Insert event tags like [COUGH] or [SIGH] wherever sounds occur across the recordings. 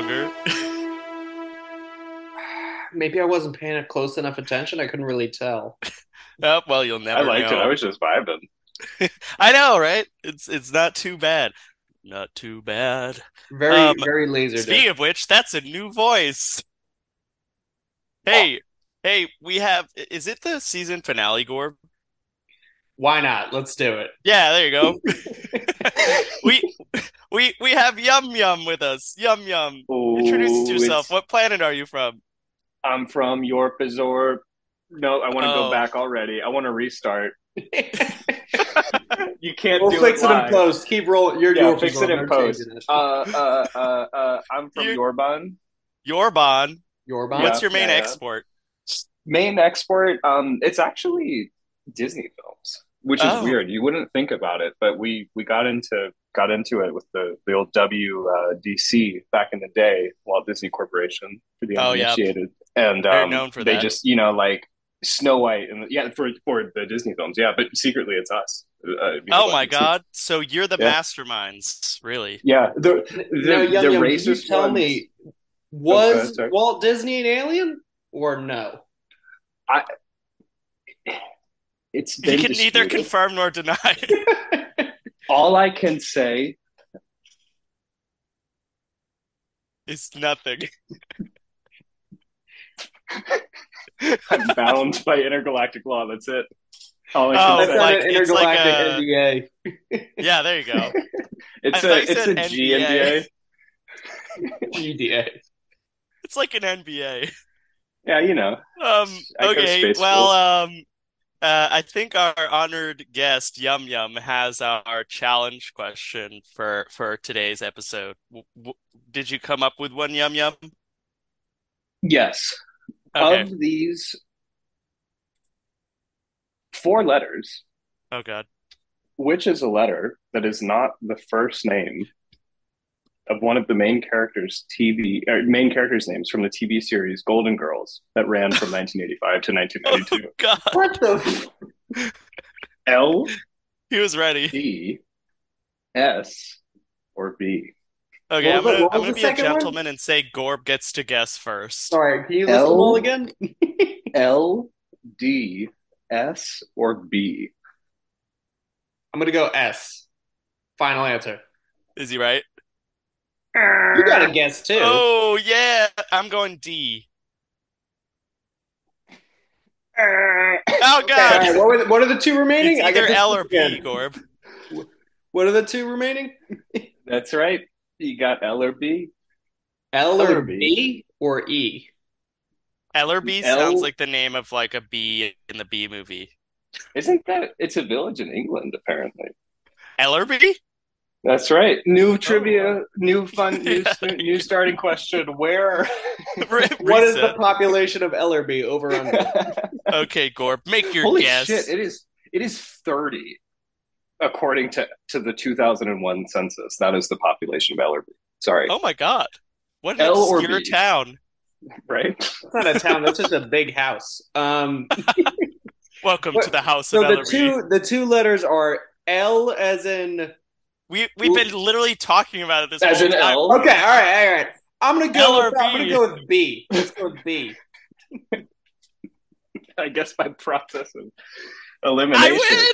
Was longer? [SIGHS] Maybe I wasn't paying close enough attention. I couldn't really tell. [LAUGHS] oh, well, you'll never I liked know. it. I was just vibing. [LAUGHS] I know, right? It's it's not too bad. Not too bad. Very, Um, very laser. Speaking of which, that's a new voice. Hey, hey, we have. Is it the season finale, Gorb? Why not? Let's do it. Yeah, there you go. [LAUGHS] we we we have Yum Yum with us. Yum Yum. Introduce yourself. it's- What planet are you from? I'm from Yorp Azor. No, I want to Oh. go back already. I want to restart. [LAUGHS] You can't we'll do fix it it in post. Keep rolling. You're Yeah, your fix it in post. Uh, uh, uh, uh, I'm from You- Yorban. Yorban. Your bomb. What's Yeah, your main yeah, yeah. export? Main export, um, it's actually Disney films, which is Oh. weird. You wouldn't think about it, but we we got into got into it with the the old WDC back in the day, Walt Disney Corporation for the Oh, yeah. uninitiated, and Very um, known for they that. just you know like Snow White and yeah for for the Disney films, yeah, but secretly it's us. Uh, you know, Oh my like, it's- God! So you're the Yeah. masterminds, really? Yeah, the now, the, Yum the Yum, can you racist tell ones- me, was sorry. Walt Disney an alien or no? It's You been can neither confirm nor deny. [LAUGHS] All I can say is nothing. [LAUGHS] I'm bound by intergalactic law. That's it. All I Oh, can That's say. like- an it's like intergalactic a- NDA. Yeah, there you go. [LAUGHS] It's I thought a you it's said a GNDA. GDA. It's like an NBA. Yeah, you know. Um, I go to okay, well, school. um, uh, I think our honored guest Yum Yum has our challenge question for for today's episode. W w did you come up with one, Yum Yum? Yes. Okay. Of these four letters, Oh God. which is a letter that is not the first name of one of the main characters' TV or er, main characters' names from the TV series Golden Girls that ran from 1985 to 1992? [LAUGHS] Oh God. What the? F- L, He was ready. D, S, or B? Okay, I'm What was the- gonna I'm gonna be a second one? gentleman and say Gorb gets to guess first. Sorry, can you list them L- all again? [LAUGHS] L, D, S, or B? I'm gonna go S. Final answer. Is he right? You got to guess too. Oh yeah, I'm going D. Oh All God. right, what, the, what are the two remaining? It's I get either this L or B, again. Gorb. What are the two remaining? [LAUGHS] That's right. You got L or B? L L or or B? B or E? L or B L- sounds like the name of like a bee in the B movie. Isn't that? It's a village in England, apparently. Ellerby? That's right. New trivia, new fun, [LAUGHS] new, Yeah. new starting question. Where? [LAUGHS] What is the population of Ellerby over under? [LAUGHS] Okay, Gorb, make your Holy guess. shit! It is. It is thirty, according to to the two thousand and one census. That is the population of Ellerby. Sorry, Oh my God. What an L or obscure B? town. right? That's not a town. That's just a big house. Um, Welcome What- to the house so of the Ellerby. two the two letters are L as in. We we've been literally talking about it this As whole an time. L. Okay, all right, all right. I'm gonna go. With, I'm gonna B? go with B. Let's go with B. [LAUGHS] I guess by process of elimination. I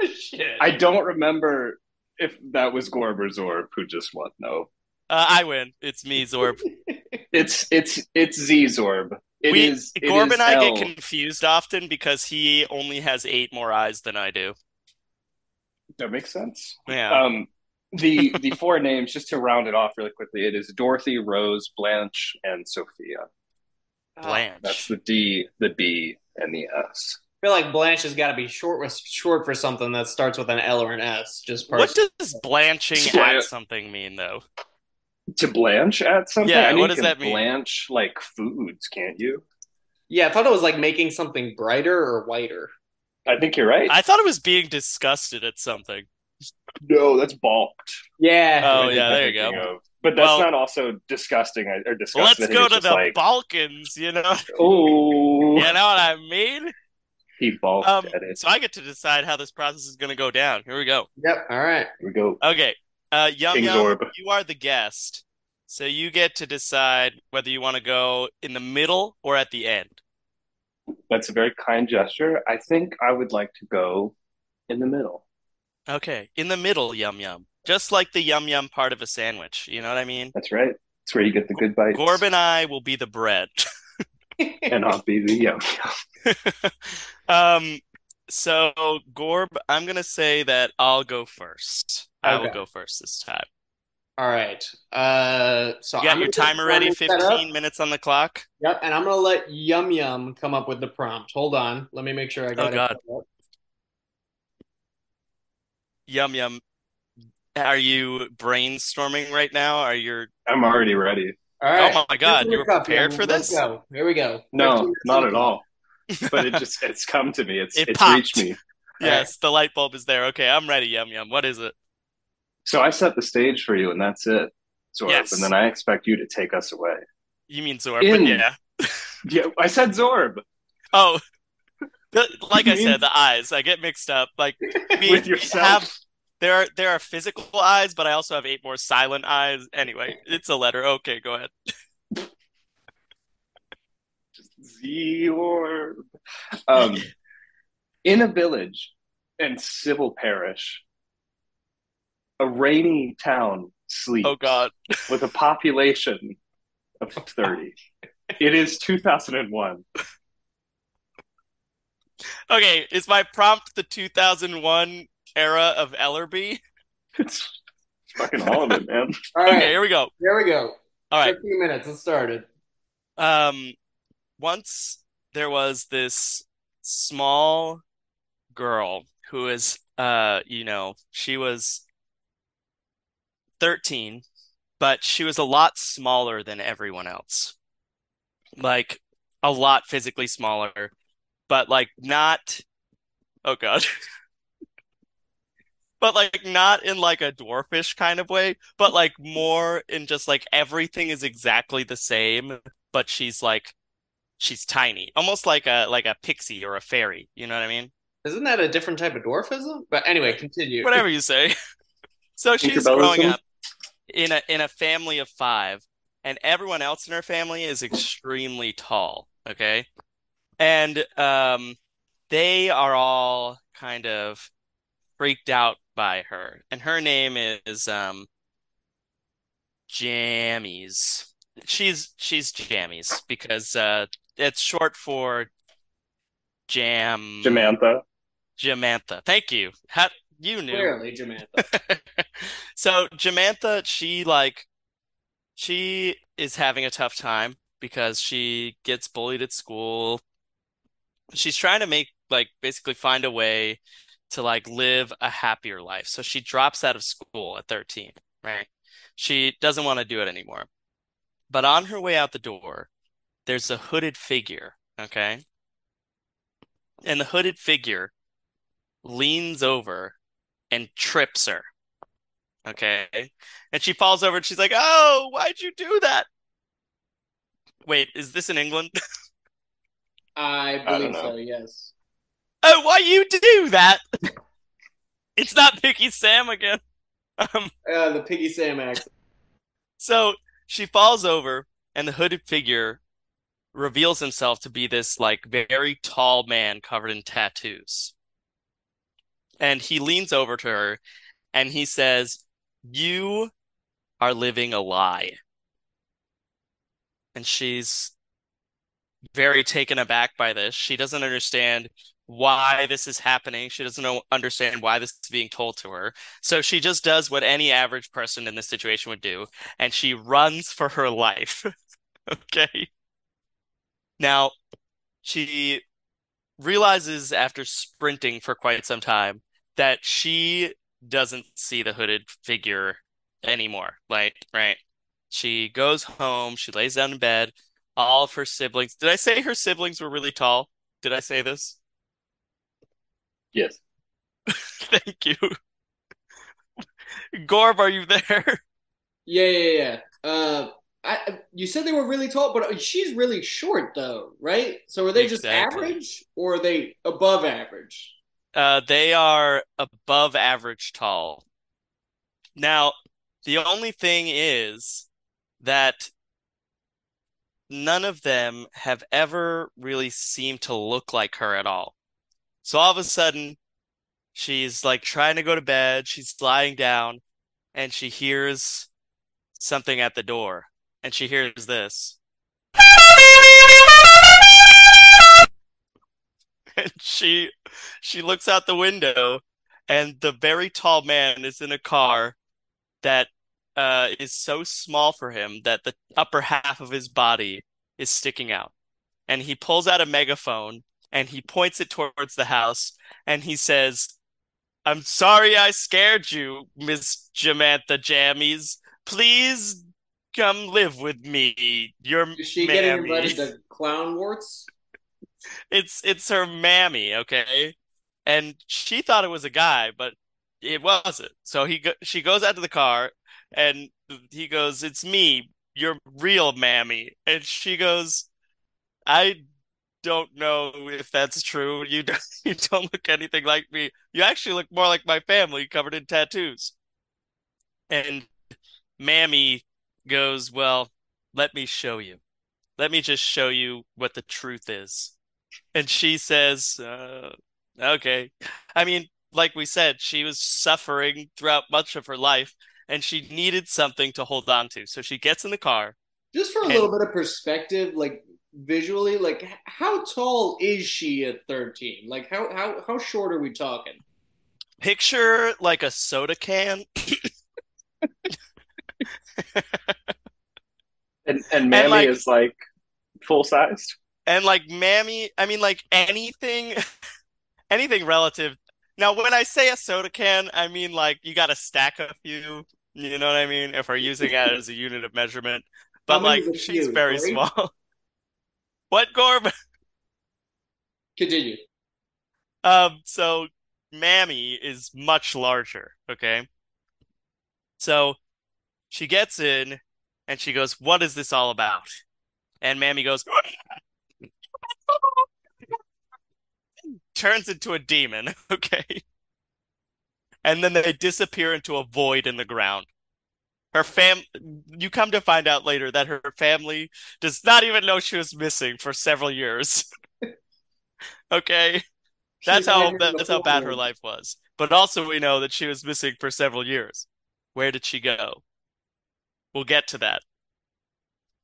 win. [LAUGHS] Shit. I don't remember if that was Gorb or Zorb who just won. No, Uh, I win. It's me, Zorb. [LAUGHS] it's it's it's Z Zorb. It we is- Gorb is and I L. get confused often because he only has eight more eyes than I do. That makes sense. Yeah. Um, the the [LAUGHS] four names, just to round it off really quickly, it is Dorothy, Rose, Blanche, and Sophia. Blanche. That's the D, the B, and the S. I feel like Blanche has got to be short with short for something that starts with an L or an S. Just What personally. does blanching Blan- at something mean, though? To blanch at something? Yeah, I mean, what you does can that mean? Blanch like foods, can't you? Yeah, I thought it was like making something brighter or whiter. I think you're right. I thought it was being disgusted at something. No, that's balked. Yeah. Oh, yeah, there you go. of. But that's Well- not also disgusting or disgusting. Let's go to the like, Balkans, you know? [LAUGHS] oh, You know what I mean? he balked Um, at it. so I get to decide how this process is going to go down. Here we go. Yep. All right. Here we go. Okay. Uh, Yum King Yum, Zorb. you are the guest. So you get to decide whether you want to go in the middle or at the end. That's a very kind gesture. I think I would like to go in the middle. Okay. In the middle, Yum Yum. Just like the Yum Yum part of a sandwich. You know what I mean? That's right. It's where you get the good bites. Gorb and I will be the bread. [LAUGHS] and I'll be the yum. [LAUGHS] Um, so Gorb, I'm gonna say that I'll go first. I will go first this time. All right. Uh, so You got I'm your timer ready, the timer set up. 15 minutes on the clock. Yep, and I'm gonna let Yum Yum come up with the prompt. Hold on, let me make sure I got Oh, it. God. set. Yum Yum. Are you brainstorming right now? Are you I'm already ready. All right. Oh my God, you the were cup, prepared for this? go. Here we go. No, not at all. [LAUGHS] But it just it's come to me. It's It it's popped. reached me. Yes, the light bulb is there. Okay, I'm ready, Yum Yum. What is it? So I set the stage for you, and that's it. Zorb. Yes. And then I expect you to take us away. You mean Zorb, In. yeah. [LAUGHS] Yeah, I said Zorb Oh, the, [LAUGHS] like I mean- said, the eyes. I get mixed up. Like [LAUGHS] we, with we have there are there are physical eyes, but I also have eight more silent eyes. Anyway, it's a letter. Okay, go ahead. Zorb. Um, in a village and civil parish, a rainy town sleeps. Oh God. with a population of [LAUGHS] 30. It is 2001. Okay, is my prompt the 2001 era of Ellerby? It's fucking all of it, man. [LAUGHS] All Okay, here we go. here we go. All right. 15 minutes. Let's start It started. Um, once there was this small girl who is, uh, you know, she was 13, but she was a lot smaller than everyone else. Like, a lot physically smaller, but like not, oh God. [LAUGHS] But like not in like a dwarfish kind of way, but like more in just like everything is exactly the same, but she's like she's tiny, almost like a like a pixie or a fairy. You know what I mean? Isn't that a different type of dwarfism? But anyway, continue. Whatever you say. [LAUGHS] So she's growing up in a in a family of five, and everyone else in her family is extremely tall. Okay, and um, they are all kind of freaked out by her, and her name is um Jammies. She's she's Jammies because uh it's short for Jam Jamantha. Jamantha. Thank you. How you knew. Clearly, Jamantha. [LAUGHS] So Jamantha, she like she is having a tough time because she gets bullied at school. She's trying to make like basically find a way to like live a happier life. So she drops out of school at 13, right? She doesn't want to do it anymore. But on her way out the door, there's a hooded figure, okay? And the hooded figure leans over and trips her. Okay. And she falls over and she's like, Oh, why'd you do that? Wait, is this in England? [LAUGHS] I I believe know. so, yes. Oh, why you do that? [LAUGHS] It's not Picky Sam again. Um, Uh, the Piggy Sam accent. so she falls over and the hooded figure reveals himself to be this like very tall man covered in tattoos. And he leans over to her and he says, You are living a lie. And she's very taken aback by this. She doesn't understand why this is happening. She doesn't know, understand why this is being told to her. So she just does what any average person in this situation would do, and she runs for her life. [LAUGHS] Okay. Now, she realizes after sprinting for quite some time that she doesn't see the hooded figure anymore. Like, right? She goes home, she lays down in bed. All of her siblings. Did I say her siblings were really tall? Did I say this? Yes. [LAUGHS] Thank you. [LAUGHS] Gorb, are you there? Yeah, yeah, yeah. Uh, I, you said they were really tall, but she's really short, though, right? So are they just average, or are they above average? Uh, they are above average tall. Now, the only thing is that none of them have ever really seemed to look like her at all. So all of a sudden, she's like trying to go to bed, she's lying down, and she hears something at the door. And she hears this. And [LAUGHS] she she looks out the window, and the very tall man is in a car that uh, is so small for him that the upper half of his body is sticking out. And he pulls out a megaphone and he points it towards the house and he says, I'm sorry I scared you, Miss Jamantha Jammies. Please come live with me. Your Is she getting mammy. invited to clown warts? It's it's her mammy, okay? And she thought it was a guy, but it wasn't. So he go she goes out to the car and he goes, "It's me, your real mammy." And she goes, "I don't know if that's true. You [LAUGHS] don't, you don't look anything like me. You actually look more like my family covered in tattoos." And Mammy goes, "Well, let me show you. Let me just show you what the truth is." And she says, uh, okay. I mean, like we said, she was suffering throughout much of her life and she needed something to hold on to. So she gets in the car Just for a and little bit of perspective, like visually, like how tall is she at 13? Like how how how short are we talking? picture like a soda can [LAUGHS] And and and like is like full sized. And like Mammy, I mean like anything [LAUGHS] anything relative. Now, when I say a soda can, I mean like you got to stack a few, you know what I mean? If we're using it as a unit of measurement. But like she's few? very Three? small. [LAUGHS] What, Gorb? Continue. Um, so Mammy is much larger, okay? So she gets in and she goes, What is this all about? And Mammy goes, turns into a demon, [LAUGHS] okay? And then they disappear into a void in the ground. Her fam, you come to find out later that her family does not even know she was missing for several years. [LAUGHS] Okay? That's how the that's how bad her life was. But also we know that she was missing for several years. Where did she go? We'll get to that.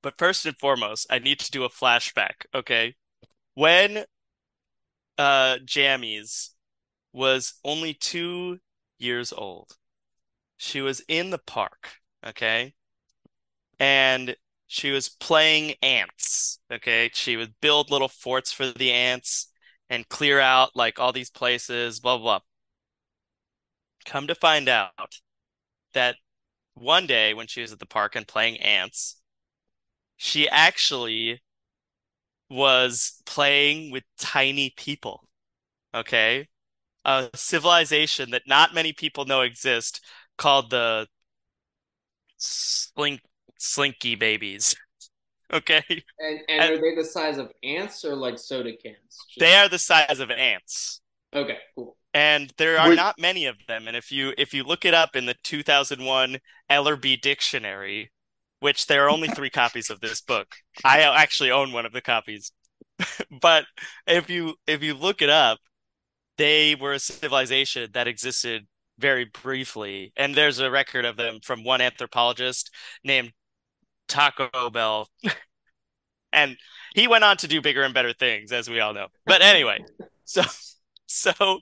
But first and foremost, I need to do a flashback, okay? When uh Jammies was only two years old, she was in the park, okay? And she was playing ants, okay? She would build little forts for the ants and clear out like all these places, blah blah. blah. Come to find out that one day when she was at the park and playing ants, she actually was playing with tiny people, okay? A civilization that not many people know exist called the Slink Slinky Babies, [LAUGHS] okay? And and And are they the size of ants or like soda cans? they are the size of ants. okay, cool. And there are Wait, not many of them. And if you if you look it up in the 2001 Ellerby Dictionary, which there are only three copies of this book. I actually own one of the copies. [LAUGHS] But if you if you look it up, they were a civilization that existed very briefly. And there's a record of them from one anthropologist named Taco Bell. [LAUGHS] And he went on to do bigger and better things, as we all know. But anyway, [LAUGHS] so so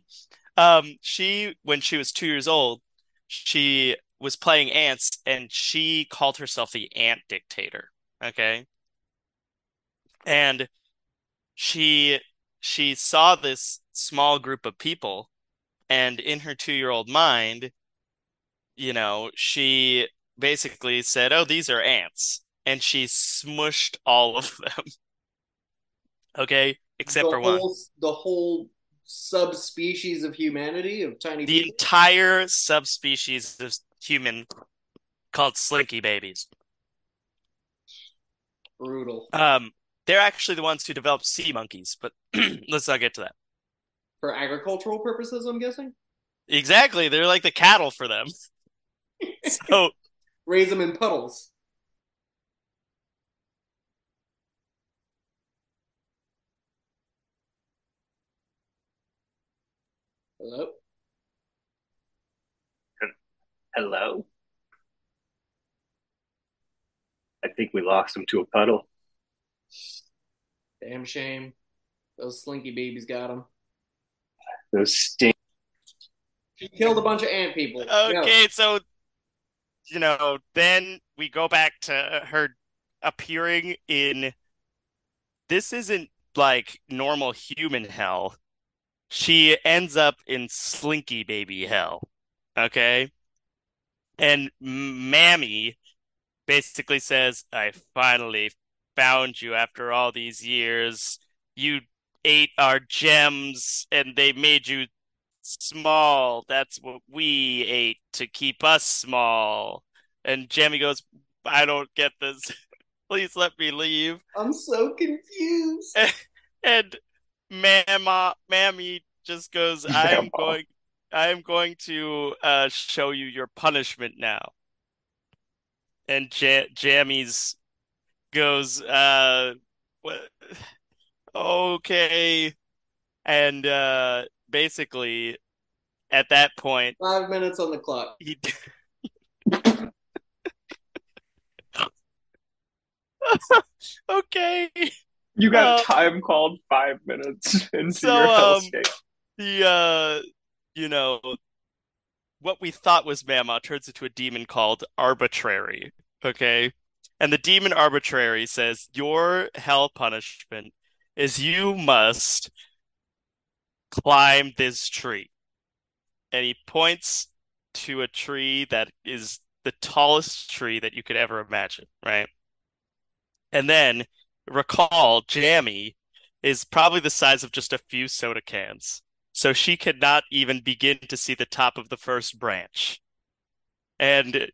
um she when she was two years old, she was playing ants and she called herself the ant dictator. Okay. And she she saw this small group of people, and in her two-year-old mind, you know, she basically said, "Oh, these are ants," and she smushed all of [LAUGHS] them. Okay, except the for one. the whole subspecies of humanity of tiny The people. entire subspecies of human called slinky babies. Brutal Um, they're actually the ones who developed sea monkeys, but [CLEARS THROAT] let's not get to that. for agricultural purposes. I'm guessing Exactly, they're like the cattle for them. [LAUGHS] So raise them in puddles. Hello. Hello? I think we lost him to a puddle. Damn shame. Those slinky babies got him. Those stink. She killed a bunch of ant people. Yeah. okay, so you know, then we go back to her appearing in this isn't like normal human hell. She ends up in Slinky Baby hell. Okay? And Mammy basically says, I finally found you after all these years. You ate our gems and they made you small. That's what we ate to keep us small. And Jamie goes, I don't get this. [LAUGHS] Please let me leave. I'm so confused. [LAUGHS] And Mama, Mammy just goes, I'm going, I'm going to uh, show you your punishment now. And ja Jammy's goes, uh, what? [LAUGHS] Okay. And uh, basically, at that point, Five minutes on the clock. he [LAUGHS] okay. You got Uh, time called five minutes [LAUGHS] into so, your um, hellscape. The uh, you know, what we thought was Mama turns into a demon called Arbitrary. Okay, and the demon Arbitrary says your hell punishment is you must climb this tree, and he points to a tree that is the tallest tree that you could ever imagine, right? And then recall Jammy is probably the size of just a few soda cans. So she could not even begin to see the top of the first branch. And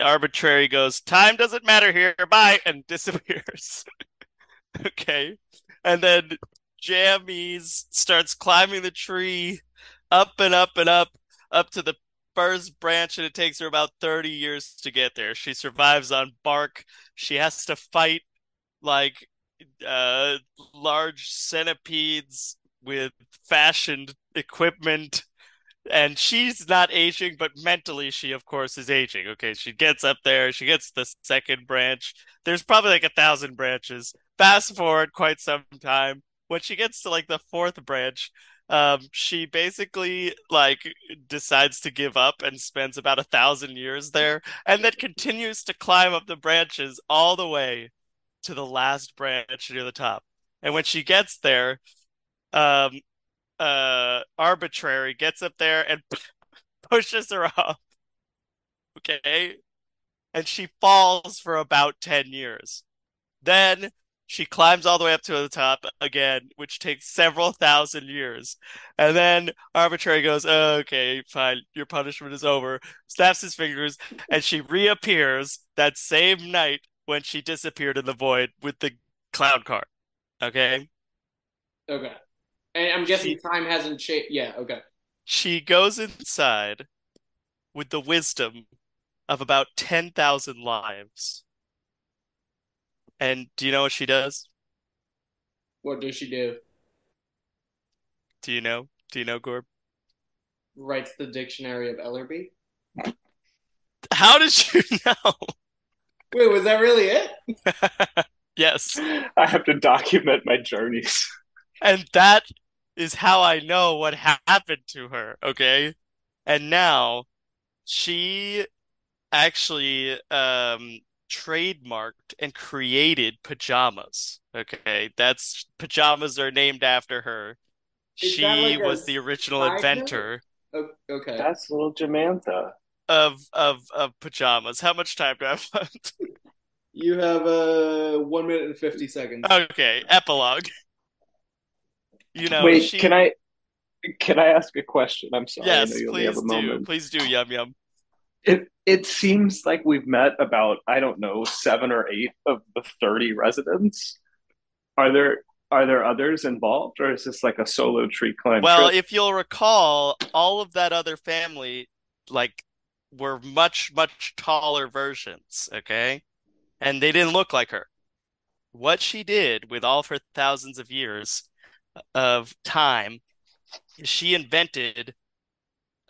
Arbitrary goes, Time doesn't matter here, bye, and [LAUGHS] disappears. [LAUGHS] Okay. And then Jammies starts climbing the tree up and up and up, up to the first branch, and it takes her about 30 years to get there. She survives on bark. She has to fight like uh large centipedes with fashioned equipment. And she's not aging but mentally she of course is aging. Okay she gets up there she gets the second branch. There's probably like a thousand branches. Fast forward quite some time. When she gets to like the fourth branch um she basically like decides to give up and spends about a thousand years there and then continues to climb up the branches all the way to the last branch near the top. And when she gets there um uh arbitrary gets up there and [LAUGHS] pushes her off. okay? And she falls for about 10 years. Then she climbs all the way up to the top again which takes several thousand years. And then arbitrary goes okay fine your punishment is over snaps his fingers and she reappears that same night when she disappeared in the void with the clown car. Okay? Okay. And I'm guessing She- time hasn't changed. Yeah. Okay. she goes inside with the wisdom of about 10,000 lives. And do you know what she does? What does she do? Do you know? Do you know, Gorb? Writes the dictionary of Ellerby. [LAUGHS] How did you [LAUGHS] know? Wait, was that really it? [LAUGHS] Yes. I have to document my journeys. And that is how I know what happened to her, okay? And now she actually um trademarked and created pajamas. Okay, that's pajamas are named after her. Is She like was the original side inventor O- okay. That's little Jamantha. of of of pajamas. How much time do I have left? [LAUGHS] You have uh one minute and fifty seconds. Okay, epilogue. [LAUGHS] You know, Wait, she can I can I ask a question? I'm sorry, Yes, know you only have please do. Please do, Yum Yum. It it seems like we've met about, I don't know, seven or eight of the 30 residents. Are there are there others involved, or is this like a solo tree climb Well, trip? if you'll recall, all of that other family, like, were much, much taller versions, okay? And they didn't look like her. What she did with all of her thousands of years of time, she invented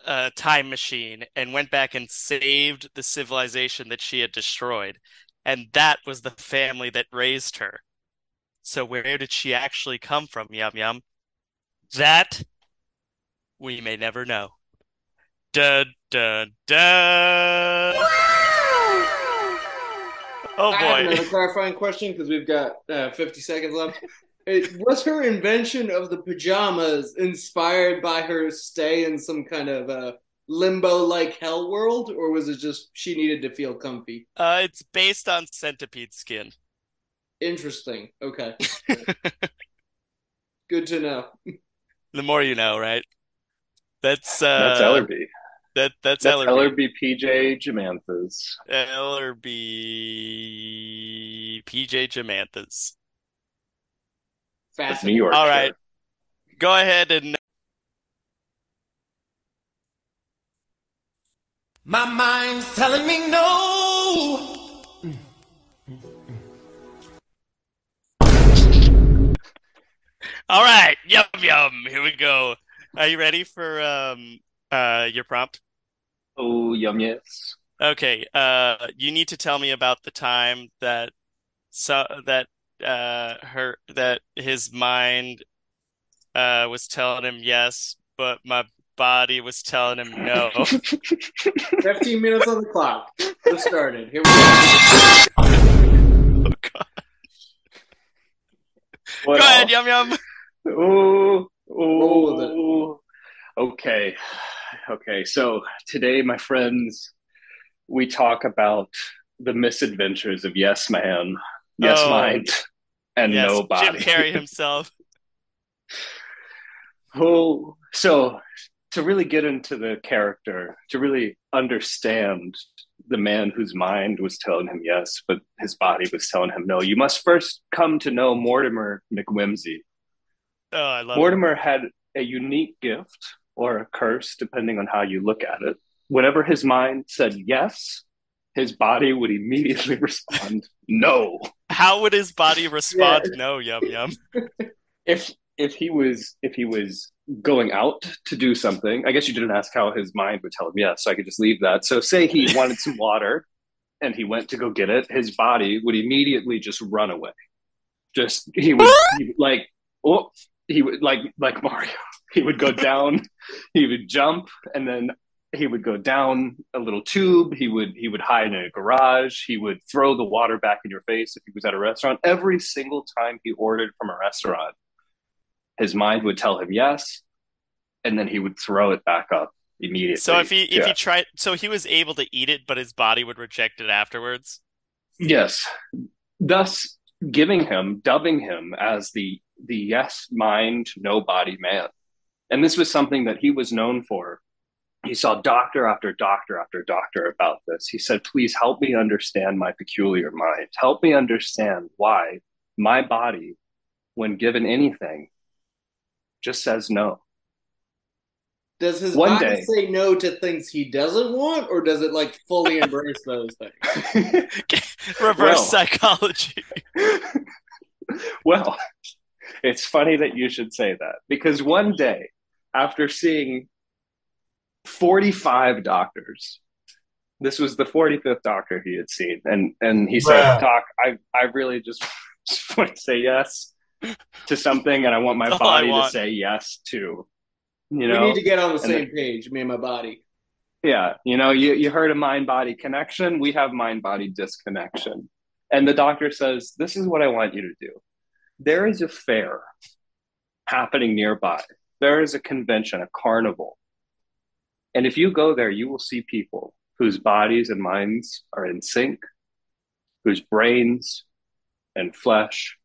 a time machine and went back and saved the civilization that she had destroyed. And that was the family that raised her. So where did she actually come from, Yum Yum? That we may never know. Dun dun dun. Oh I have boy. another clarifying question because we've got uh, 50 seconds left. [LAUGHS] It, was her invention of the pajamas inspired by her stay in some kind of uh, limbo-like hell world, or was it just she needed to feel comfy? Uh, it's based on centipede skin. Interesting. Okay. [LAUGHS] Good to know. The more you know, right? That's That's uh Ellerby. that that's That's Ellerby. Ellerby PJ Jamantha's. Ellerby PJ Jamanthas. That's New Fascinating. York. All right. Go ahead and My mind's telling me no. All right, yum yum. Here we go. Are you ready for um uh your prompt? Oh, yum yes. Okay, uh you need to tell me about the time that so that uh her that his mind uh was telling him yes, but my body was telling him no. [LAUGHS] 15 minutes on the clock. Let's started. Here we go. Oh, God. What Go ahead, yum yum. Oh, Roll with oh. Okay. Okay. So today, my friends, we talk about the misadventures of Yes Man, Yes Oh. Mind, and Yes, Jim Nobody. Carrey [LAUGHS] himself. Oh, so to really get into the character, to really understand the man whose mind was telling him yes, but his body was telling him no, you must first come to know Mortimer McWhimsey. Oh, I love it. Mortimer had a unique gift or a curse, depending on how you look at it. Whenever his mind said yes, his body would immediately [LAUGHS] respond no. How would his body [LAUGHS] respond? No, yum yum. [LAUGHS] If if he was if he was going out to do something, I guess you didn't ask how his mind would tell him yes, so I could just leave that. So say he wanted some water and he went to go get it, his body would immediately just run away. Just he would, he would like oh he would like like Mario. He would go down, he would jump, and then he would go down a little tube. He would he would hide in a garage. He would throw the water back in your face if he was at a restaurant. Every single time he ordered from a restaurant, his mind would tell him yes, and then he would throw it back up immediately. So if he if Yeah. he tried, so he was able to eat it, but his body would reject it afterwards. Yes. Thus giving him, dubbing him as the the yes mind, no body man. And this was something that he was known for. He saw doctor after doctor after doctor about this. He said, please help me understand my peculiar mind. Help me understand why my body, when given anything, just says no. Does his One body day. say no to things he doesn't want, or does it like fully embrace those things? [LAUGHS] Reverse Well. psychology. [LAUGHS] well, it's funny that you should say that because one day, after seeing 45 doctors, this was the 45th doctor he had seen, and, and he said, Bruh. Doc, I, I really just, [LAUGHS] just want to say yes to something, and I want my That's all I body to say yes to. You know, we need to get on the And same page, me and my body. Yeah, you know, you, you heard a mind body connection. We have mind body disconnection. And the doctor says, This is what I want you to do. There is a fair happening nearby, there is a convention, a carnival. And if you go there, you will see people whose bodies and minds are in sync, whose brains and flesh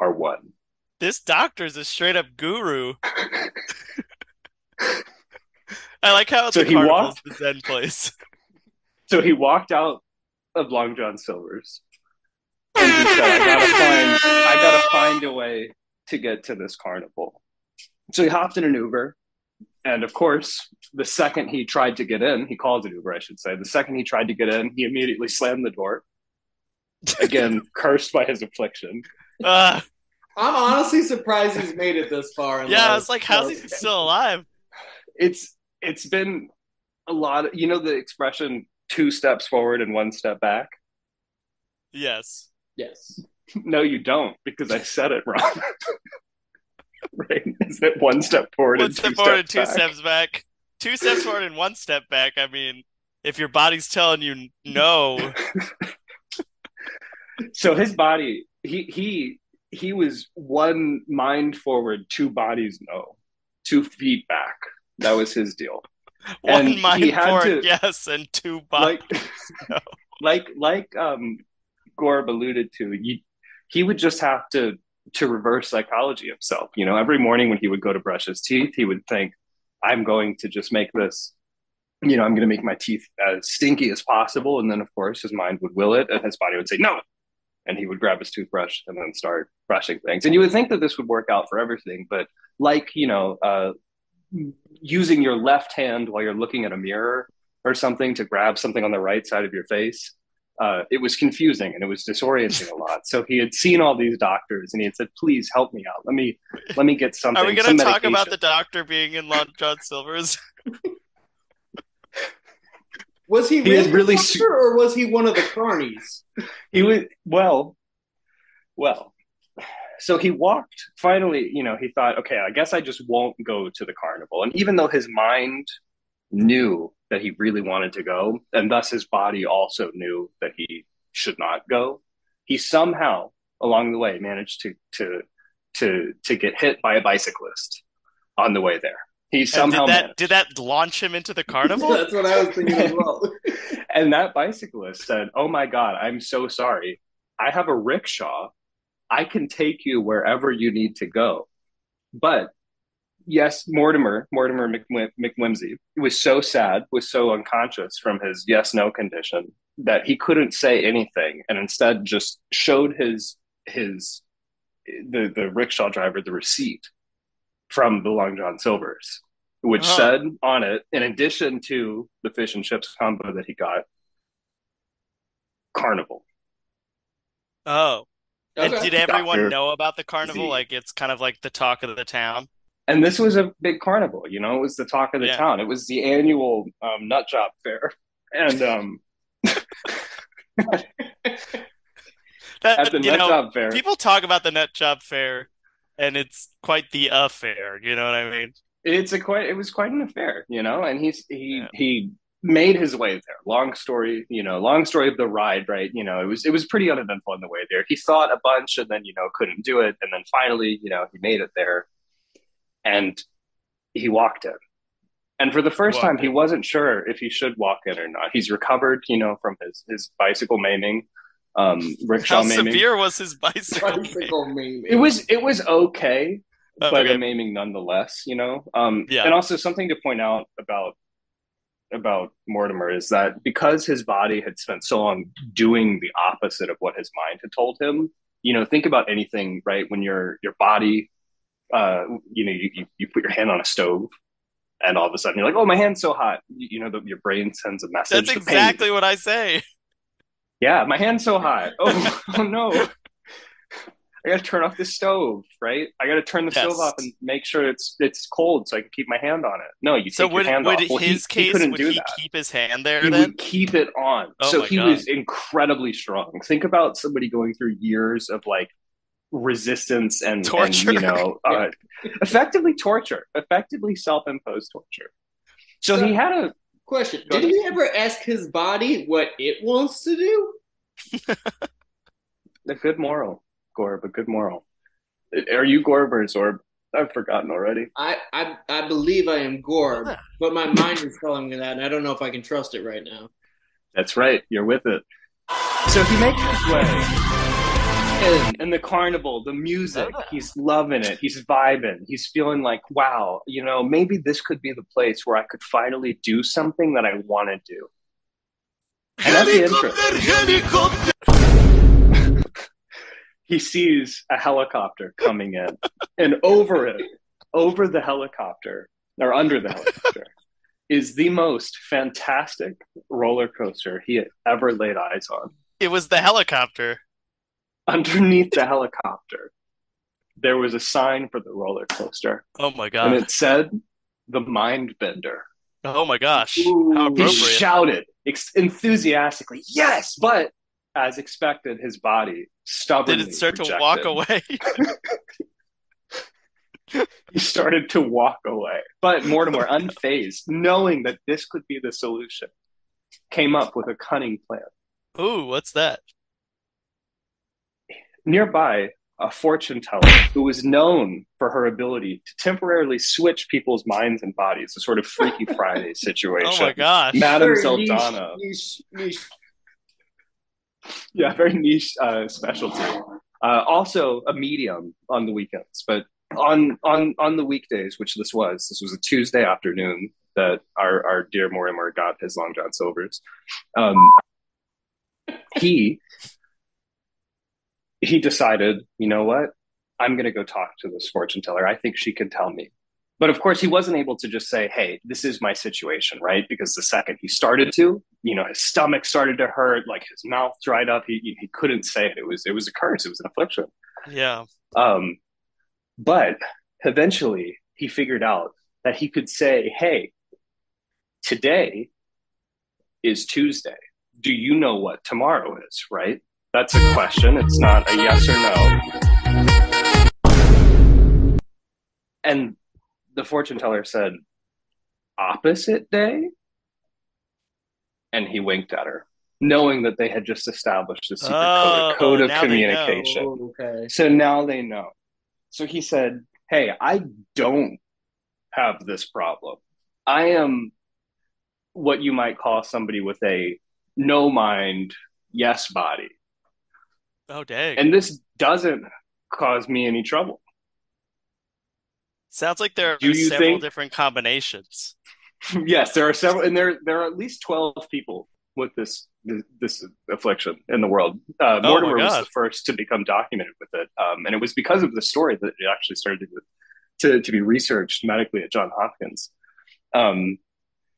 are one. This doctor is a straight up guru. [LAUGHS] I like how So the he walked- the Zen place. So he walked out of Long John Silver's and he said, I gotta find I gotta find a way to get to this carnival. So he hopped in an Uber, and of course, the second he tried to get in, he called an Uber, I should say. The second he tried to get in, he immediately slammed the door. Again, [LAUGHS] cursed by his affliction. Uh, I'm honestly surprised he's made it this far. In yeah, I life. was like, how's he still alive? It's it's been a lot of, you know the expression two steps forward and one step back? Yes. Yes. No, you don't, because I said it wrong. [LAUGHS] [LAUGHS] right? Is it one step forward One and step two forward and steps two back? steps back. Two steps forward and one step back. I mean, if your body's telling you no, [LAUGHS] So his body, he he he was one mind forward, two bodies no, two feet back. That was his deal. [LAUGHS] one And mind he had forward, to- yes, and two bodies. Like no. like like um Gorb alluded to, you, he would just have to to reverse psychology himself. You know, every morning when he would go to brush his teeth, he would think, "I'm going to just make this." You know, I'm going to make my teeth as stinky as possible, and then of course his mind would will it, and his body would say no, and he would grab his toothbrush and then start brushing things. And you would think that this would work out for everything, but like you know, uh, using your left hand while you're looking at a mirror or something to grab something on the right side of your face, uh, it was confusing and it was disorienting a lot. So he had seen all these doctors and he had said, "Please help me out. Let me let me get something." Are we going to talk about the doctor being in Long John Silver's? [LAUGHS] Was he, He really, is really a doctor, or was he one of the carnies? He was well, well. So he walked. Finally, you know, he thought, "Okay, I guess I just won't go to the carnival." And even though his mind knew that he really wanted to go, and thus his body also knew that he should not go, he somehow along the way managed to to to to get hit by a bicyclist on the way there. He somehow did that did that launch him into the carnival? [LAUGHS] That's what I was thinking as well. [LAUGHS] and that bicyclist said, "Oh my god, I'm so sorry. I have a rickshaw. I can take you wherever you need to go." But yes, Mortimer, Mortimer McWhim- McWhimsey, was so sad, was so unconscious from his yes no condition that he couldn't say anything, and instead just showed his his the the rickshaw driver the receipt from the Long John Silver's, which Oh. said on it, in addition to the fish and chips combo that he got, Carnival. Oh. And did everyone Doctor know about the carnival? Z. Like it's kind of like the talk of the town. And this was a big carnival, you know, it was the talk of the Yeah. town. It was the annual um, nut job fair. And um, [LAUGHS] That at the you nut know, job fair, people talk about the nut job fair, and it's quite the affair. You know what I mean? it's a quite it was quite an affair, you know, and he's he Yeah. he made his way there. Long story, you know, long story of the ride, right? You know, it was it was pretty uneventful on the way there. He thought a bunch and then, you know, couldn't do it. And then finally, you know, he made it there and he walked in. And for the first Walked time, he wasn't sure if he should walk in or not. He's recovered, you know, from his his bicycle maiming, um, rickshaw How maiming. severe was his bicycle? Bicycle meme. It was it was okay, but Okay. a maiming nonetheless, you know. Um, Yeah. And also something to point out about about Mortimer is that because his body had spent so long doing the opposite of what his mind had told him, you know, think about anything, right? When your your body, uh, you know, you, you, you put your hand on a stove, and all of a sudden you're like, oh, my hand's so hot. You, you know, the, your brain sends a message. That's pain- exactly what I say. yeah, my hand's so hot. [LAUGHS] Oh, [LAUGHS] oh no. I gotta turn off the stove, right? I gotta turn the Yes. stove off and make sure it's it's cold so I can keep my hand on it. No, you So take would your hand would off. Well, he- his he, case couldn't would do he that. keep his hand there He then? would keep it on. Oh so he God. was incredibly strong. Think about somebody going through years of like resistance and, and you know, [LAUGHS] uh, effectively torture, effectively self-imposed torture. So he had a Question: Did he ever ask his body what it wants to do? [LAUGHS] A good moral, Gorb. A good moral. Are you Gorb or Zorb? I've forgotten already. I I, I believe I am Gorb, but my mind is telling me that, and I don't know if I can trust it right now. That's right. You're with it. So he makes his way in, in the carnival, the music. Ah. He's loving it. He's vibing. He's feeling like, wow, you know, maybe this could be the place where I could finally do something that I want to do. And at the entrance, [LAUGHS] he sees a helicopter coming in, and over it, over the helicopter, or under the helicopter, [LAUGHS] is the most fantastic roller coaster he had ever laid eyes on. It was the helicopter. Underneath the helicopter, there was a sign for the roller coaster, Oh my god! and it said the Mind Bender. Oh my gosh. Ooh. He shouted ex- enthusiastically, "Yes!" But as expected, his body stubbornly Did it start to walk away? [LAUGHS] He started to walk away. But Mortimer, oh unfazed, knowing that this could be the solution, came up with a cunning plan. Ooh, what's that? Nearby, a fortune teller who was known for her ability to temporarily switch people's minds and bodies, a sort of Freaky [LAUGHS] Friday situation. Oh my gosh. Madame Very niche, Zeldana. niche, niche. Yeah, very niche uh, specialty. Uh, also a medium on the weekends, but on on on the weekdays, which this was, this was a Tuesday afternoon that our our dear Mortimer got his Long John Silver's. Um, he he decided, you know what, I'm going to go talk to this fortune teller. I think she can tell me. But of course, he wasn't able to just say, "Hey, this is my situation," right? Because the second he started to, you know, his stomach started to hurt, like his mouth dried up. He he couldn't say it. It was it was a curse. It was an affliction. Yeah. Um, but eventually, he figured out that he could say, "Hey, today is Tuesday. Do you know what tomorrow is?" Right? That's a question. It's not a yes or no. And the fortune teller said, "Opposite day." And he winked at her, knowing that they had just established a secret Oh, code, code of now they know. communication. Oh, okay. So now they know. So he said, Hey, I don't have this problem. I am what you might call somebody with a no mind, yes body. Oh dang. And this doesn't cause me any trouble. Sounds like there are Do several think- different combinations. [LAUGHS] yes, there are several, and there there are at least twelve people with this this, this affliction in the world. Uh, Oh Mortimer was the first to become documented with it, um, and it was because of the story that it actually started to to, to be researched medically at Johns Hopkins. Um,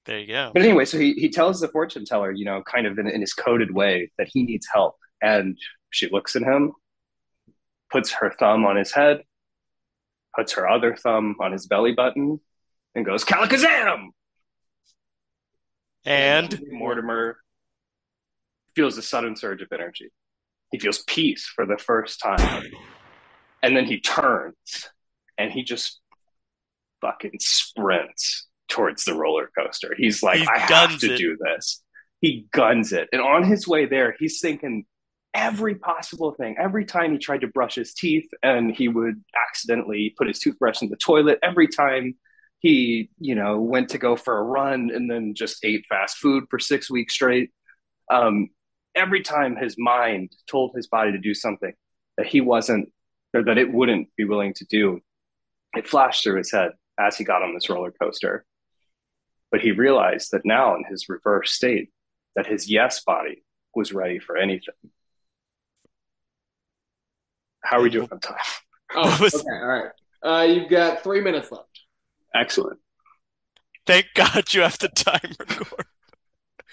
There you go. but anyway, so he he tells the fortune teller, you know, kind of in, in his coded way, that he needs help, and she looks at him, puts her thumb on his head, puts her other thumb on his belly button, and goes Calicazam. And Mortimer feels a sudden surge of energy. He feels peace for the first time. And then he turns and he just fucking sprints towards the roller coaster. He's like, He I have to it. do this. He guns it. And on his way there, he's thinking every possible thing. Every time he tried to brush his teeth and he would accidentally put his toothbrush in the toilet, every time he, you know, went to go for a run and then just ate fast food for six weeks straight. Um, every time his mind told his body to do something that he wasn't or that it wouldn't be willing to do, it flashed through his head as he got on this roller coaster. But he realized that now in his reverse state, that his yes body was ready for anything. How are we doing on time? [LAUGHS] Oh, okay, all right. Uh, you've got three minutes left. Excellent. thank God you have the timer, [LAUGHS]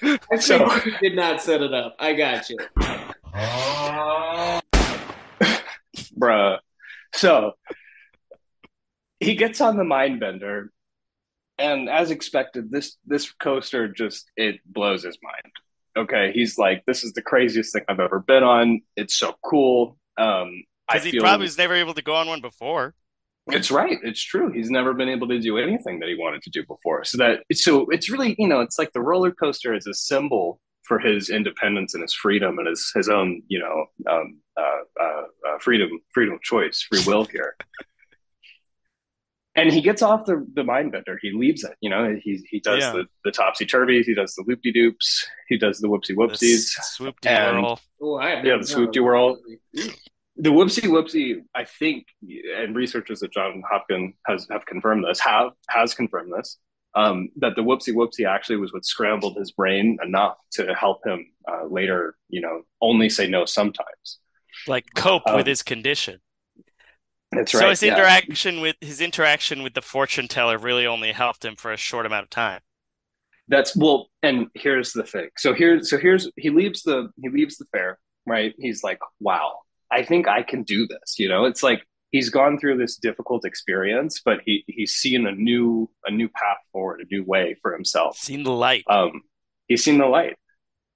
Gorb. I So- did not set it up. I got you. [LAUGHS] bruh. So he gets on the mind bender, and as expected, this this coaster just it blows his mind. Okay, he's like, "This is the craziest thing I've ever been on. It's so cool." Um, I Because he feel probably was never able to go on one before. It's right. It's true. He's never been able to do anything that he wanted to do before. So that so it's really you know it's like the roller coaster is a symbol for his independence and his freedom and his his own you know um, uh, uh, uh, freedom freedom of choice free will here. and he gets off the the mind bender. He leaves it. You know he he does Yeah. the the topsy turvies. He does the loop de doops. He does the whoopsie whoopsies. Swoop And- whirl. Oh, I have Yeah, the known. swoop-de whirl. The whoopsie whoopsie i think and researchers at john hopkins has have confirmed this have has confirmed this um, that the whoopsie whoopsie actually was what scrambled his brain enough to help him uh, later you know only say no sometimes Like cope Um, with his condition. that's right. So his yeah. interaction with his interaction with the fortune teller really only helped him for a short amount of time. that's well and here's the thing so here's so here's he leaves the he leaves the fair right he's like wow i think i can do this you know it's like he's gone through this difficult experience but he he's seen a new a new path forward a new way for himself Seen the light. um, he's seen the light.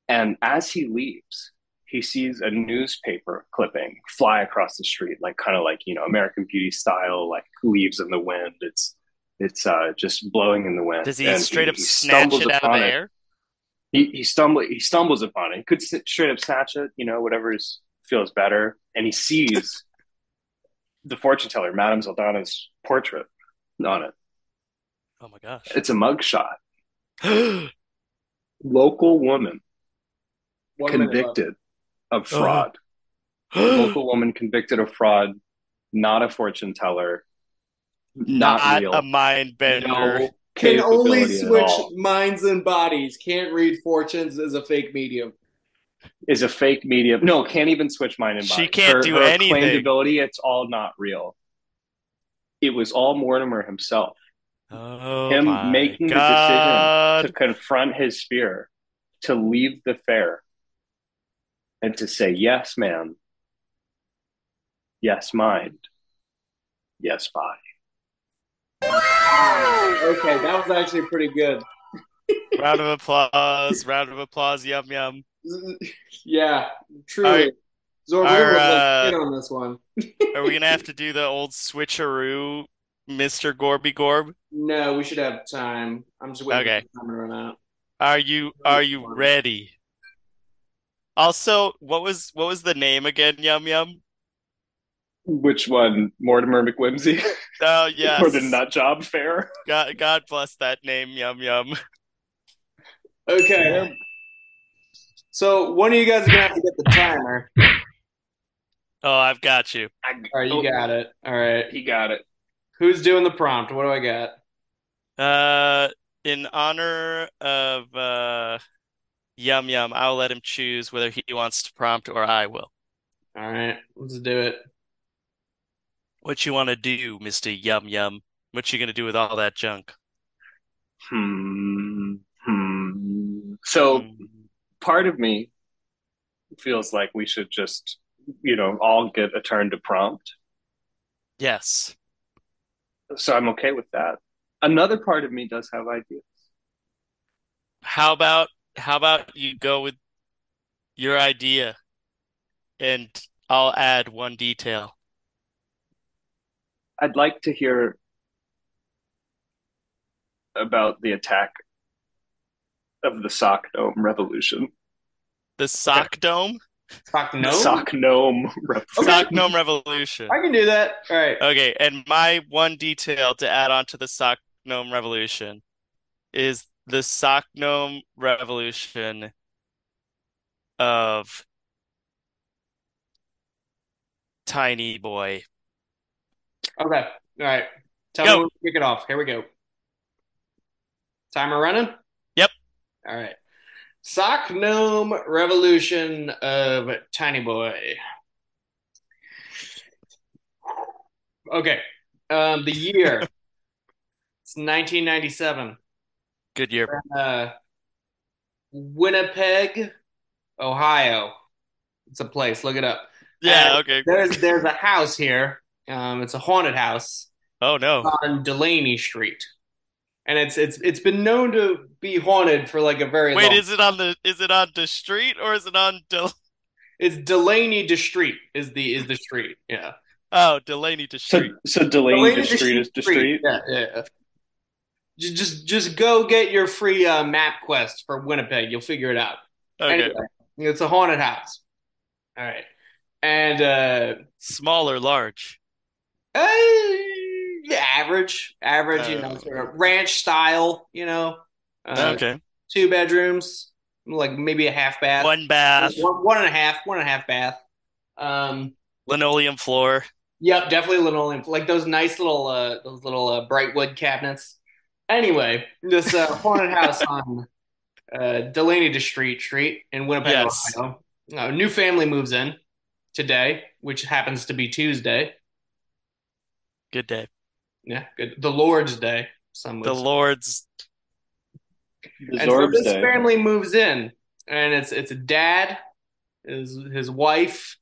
And as he leaves, he sees a newspaper clipping fly across the street, like kind of like, you know, American Beauty style, like leaves in the wind. It's it's uh, just blowing in the wind. Does he And straight up he snatch it out of the air? He he stumble he stumbles upon it. He could straight up snatch it, you know, whatever is, feels better. And he sees the fortune teller, Madame Zaldana's portrait on it. Oh my gosh. It's a mugshot. [GASPS] Local woman One convicted of Uh-huh. fraud. [GASPS] Local woman convicted of fraud, not a fortune teller, not, Not real. a mind bender. no Can only switch minds and bodies. Can't read fortunes as a fake medium. Is a fake medium. No, can't even switch mind and body. She can't her, do her anything. Claimed ability, it's all not real. It was all Mortimer himself. Oh Him my making the decision to confront his fear, to leave the fair, and to say, yes, ma'am. Yes, mind. Yes, body. Okay, that was actually pretty good. Round of applause. Round of applause. Yum yum. [LAUGHS] Yeah, truly. Alright. Zorb, Our, we're uh, on this one. Are we gonna [LAUGHS] have to do the old switcheroo, Mr. Gorby Gorb? No, we should have time. I'm just waiting Okay. for the time to run out. Are you are you ready? Also, what was what was the name again? Yum yum. Which one? Mortimer McWhimsey? Oh yes. [LAUGHS] or the nut job fair? God God bless that name. Yum yum. Okay. So one of you guys are gonna have to get the timer. Oh, I've got you. All right, you got it. All right. He got it. Who's doing the prompt? What do I got? Uh, in honor of uh, Yum Yum, I'll let him choose whether he wants to prompt or I will. All right, let's do it. What you want to do, Mr. Yum Yum? What you gonna do with all that junk? Hmm. Hmm. So Hmm. Part of me feels like we should just, you know, all get a turn to prompt. Yes. So I'm okay with that. Another part of me does have ideas. How about how about you go with your idea and I'll add one detail. I'd like to hear about the attack of the sock gnome revolution. The sock dome? Fuck no. The sock gnome revolution. Sock gnome revolution. I can do that. All right. Okay, and my one detail to add on to the sock gnome revolution is the sock gnome revolution of Tiny Boy. Okay. All right. Tell Go. me when to kick it off. Here we go. Timer running? All right. Sock Gnome Revolution of Tiny Boy. Okay. Um, the year. [LAUGHS] it's 1997. Good year. Uh, Winnipeg, Ohio. It's a place. Look it up. Yeah, Uh, okay. There's there's a house here. Um, it's a haunted house Oh no. on Delaney Street, and it's it's it's been known to be haunted for like a very Wait, long. is it on the is it on the street or is it on Del It's Delaney de Street is the is the street. Yeah. Oh, Delaney to So street. so Delaney Delaney to to street is to street. Yeah, yeah. yeah. Just, just go get your free uh, map quest for Winnipeg. You'll figure it out. Okay. Anyway, it's a haunted house. All right, and uh, Small or large? uh yeah, average, average. you know, Oh. sort of ranch style. You know, uh, okay. two bedrooms, like maybe a half bath, One bath, one, one and a half, one and a half bath. Um, linoleum floor. Yep, definitely linoleum, like those nice little, uh, those little uh, bright wood cabinets. Anyway, this uh, [LAUGHS] haunted house on uh, Delaney to Street Street in Winnipeg, Yes. Ohio. A new family moves in today, which happens to be Tuesday. Good day. Yeah, good. The Lord's Day. Some The say. Lord's. The And so this Day. family moves in, and it's it's a dad, his his wife,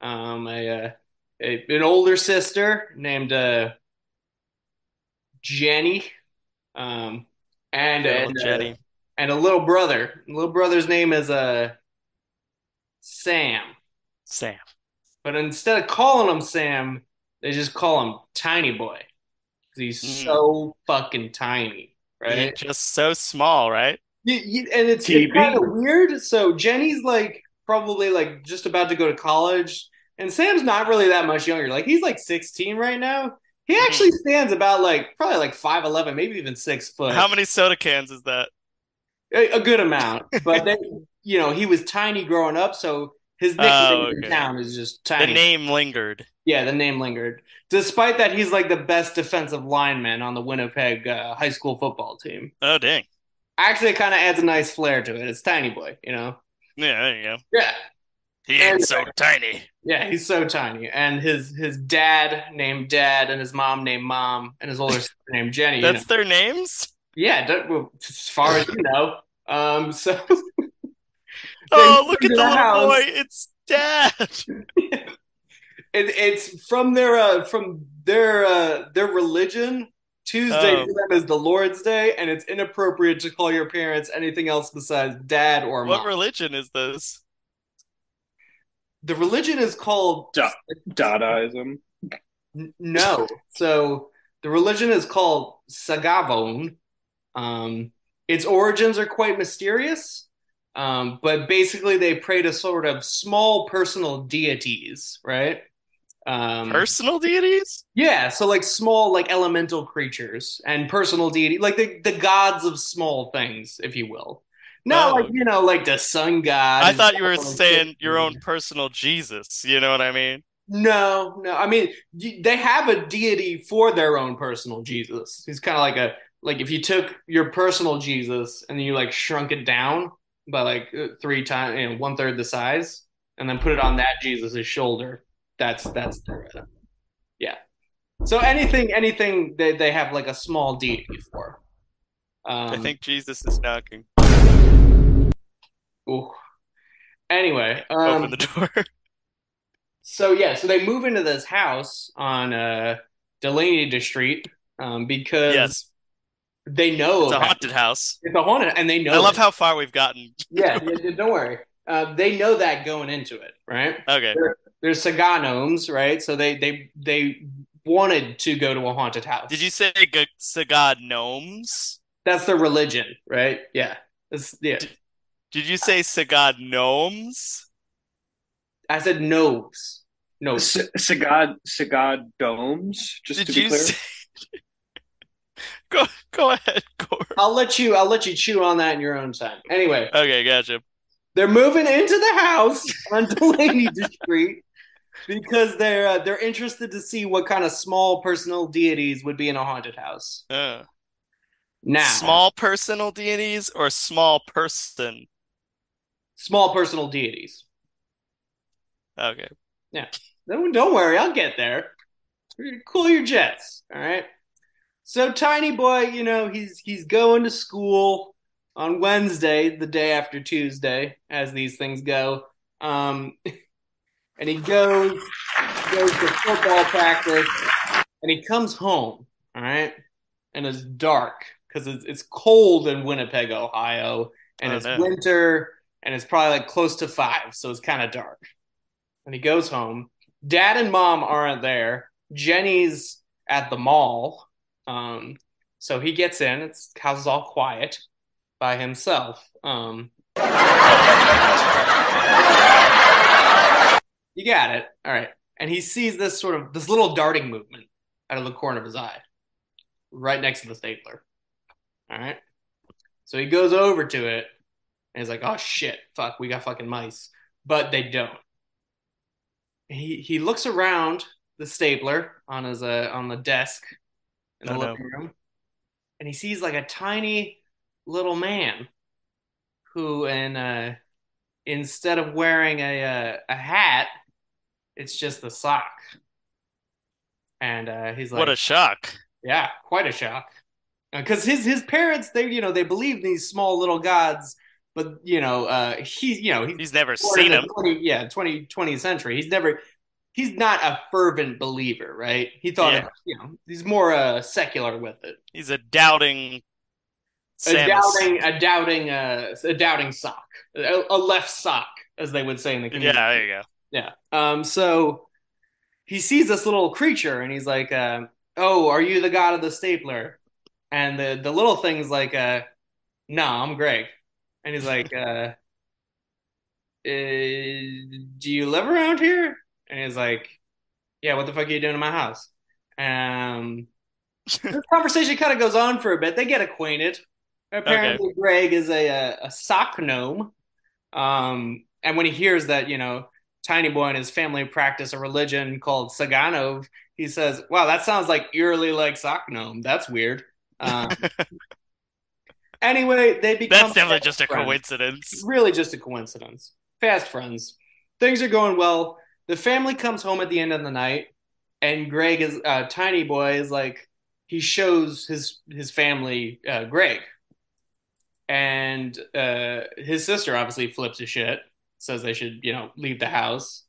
um, a, uh, a an older sister named uh, Jenny, um, and Good and, old uh, Jenny. and a little brother. The little brother's name is uh Sam, Sam. but instead of calling him Sam, they just call him Tiny Boy because he's Mm. so fucking tiny, right? He's just so small, right? You, you, and it's, it's kind of weird. So Jenny's like probably like just about to go to college, and Sam's not really that much younger. Like he's like 16 right now. He Mm-hmm. actually stands about like probably like 5'11, maybe even six foot. How many soda cans is that? a, a good amount. But then you know he was tiny growing up, so his nickname Oh, in town is just tiny. The name lingered. yeah, the name lingered. Despite that, he's like the best defensive lineman on the Winnipeg uh, high school football team. Oh, dang. Actually, it kind of adds a nice flair to it. It's tiny boy, you know. Yeah, there you go. Yeah. He ain't so tiny. Yeah, he's so tiny, and his his dad named Dad, and his mom named Mom, and his older [LAUGHS] sister named Jenny. you That's know. their names? yeah, as far as you know. Um, so [LAUGHS] Oh, look at the the little house. boy. It's dad. [LAUGHS] it, it's from their uh, from their uh, their religion. Tuesday Oh. for them is the Lord's Day, and it's inappropriate to call your parents anything else besides Dad or mom. What religion is this? the religion is called Da- Dadaism. No. So the religion is called Sagavon. Um, its origins are quite mysterious, um, but basically they pray to sort of small personal deities, right? Um, Personal deities? yeah, so like small, like elemental creatures and personal deity, like the, the gods of small things, if you will. Not Oh. like, you know, like the sun god. I thought you were saying your own personal Jesus. You know what I mean? No, no. I mean, they have a deity for their own personal Jesus. He's kind of like a like if you took your personal Jesus and then you like shrunk it down by like uh, three times, you know, one third the size, and then put it on that Jesus's shoulder. That's that's uh, yeah. So anything, anything they they have like a small deity for. Um, I think Jesus is knocking. Ooh. Anyway, Open um, the door. [LAUGHS] So yeah, so they move into this house on uh Delaney Street um, because yes. They know It's a about- haunted house. It's a haunted, and they know. I love it. how far we've gotten. Yeah, yeah, yeah, don't worry. Uh, they know that going into it, right? Okay. There's Saga gnomes, right? So they they they wanted to go to a haunted house. Did you say G- Sagad gnomes? That's their religion, right? Yeah. That's, yeah. Did you say Sagad gnomes? I said nose. No. S- Sagad Sagad domes. Just Did to be you clear. say? [LAUGHS] [LAUGHS] go go ahead, Gorb. I'll let you. I'll let you chew on that in your own time. Anyway, Okay, gotcha. they're moving into the house [LAUGHS] on Delaney Street because they're uh, they're interested to see what kind of small personal deities would be in a haunted house. Uh, Now, small personal deities or small person? small personal deities. Okay. Don't, don't worry, I'll get there. Cool your jets, all right. So tiny boy, you know, he's he's going to school on Wednesday, the day after Tuesday, as these things go. Um, [LAUGHS] and he goes goes to football practice, and he comes home, all right, and it's dark because it's it's cold in Winnipeg, Ohio, and Oh, it's no. winter, and it's probably like close to five, so it's kind of dark. And he goes home, Dad and mom aren't there. Jenny's at the mall. Um, so he gets in. It's house is all quiet by himself. Um, you got it. All right. And he sees this sort of this little darting movement out of the corner of his eye, right next to the stapler. All right. So he goes over to it and he's like, "Oh shit, fuck, we got fucking mice." But they don't. He he looks around the stapler on his uh, on the desk in the Oh, no. living room, and he sees like a tiny little man who, and uh, instead of wearing a uh, a hat, it's just a sock. And uh, he's like, What a shock. yeah, quite a shock. Because his his parents, they you know they believe in these small little gods, but you know uh, he you know he's He's never seen him. 20, yeah 20, 20th century. He's never he's not a fervent believer, right? He thought Yeah. it, you know he's more uh, secular with it. He's a doubting A Samus. doubting a doubting uh, a doubting sock, a, a left sock, as they would say in the Yeah, there you go. Yeah. Um. So he sees this little creature, and he's like, uh, "Oh, are you the god of the stapler?" And the the little thing's like, uh, "No, I'm Greg." And he's like, [LAUGHS] uh, uh, "Do you live around here?" And he's like, "Yeah. What the fuck are you doing in my house?" Um. [LAUGHS] this conversation kind of goes on for a bit. They get acquainted. Apparently, Greg is a, a a sock gnome. Um, and when he hears that, you know, Tiny Boy and his family practice a religion called Saganov, he says, "Wow, that sounds like eerily like sock gnome. That's weird." Um, [LAUGHS] anyway, they become That's definitely just a coincidence. Really, just a coincidence. Fast friends. Things are going well. The family comes home at the end of the night, and Greg is uh, Tiny Boy is like he shows his his family uh, Greg, and uh, his sister obviously flips his shit, says they should you know leave the house,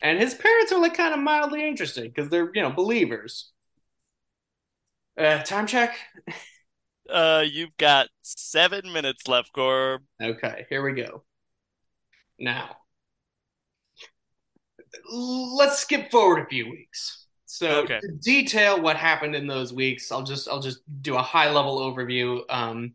and his parents are like kind of mildly interested because they're you know believers. Uh, time check. Uh, you've got seven minutes left, Gorb. Okay, here we go. Now, let's skip forward a few weeks. So Okay. to detail what happened in those weeks, I'll just I'll just do a high level overview. Um,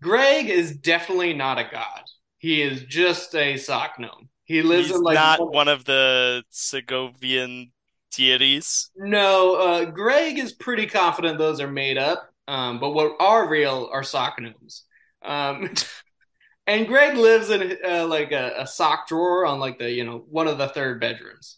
Greg is definitely not a god. He is just a sock gnome. He lives He's in like not one- one of the Segovian deities. No, uh, Greg is pretty confident those are made up. Um, but what are real are sock gnomes. Um, [LAUGHS] and Greg lives in uh, like a, a sock drawer on like the you know one of the third bedrooms.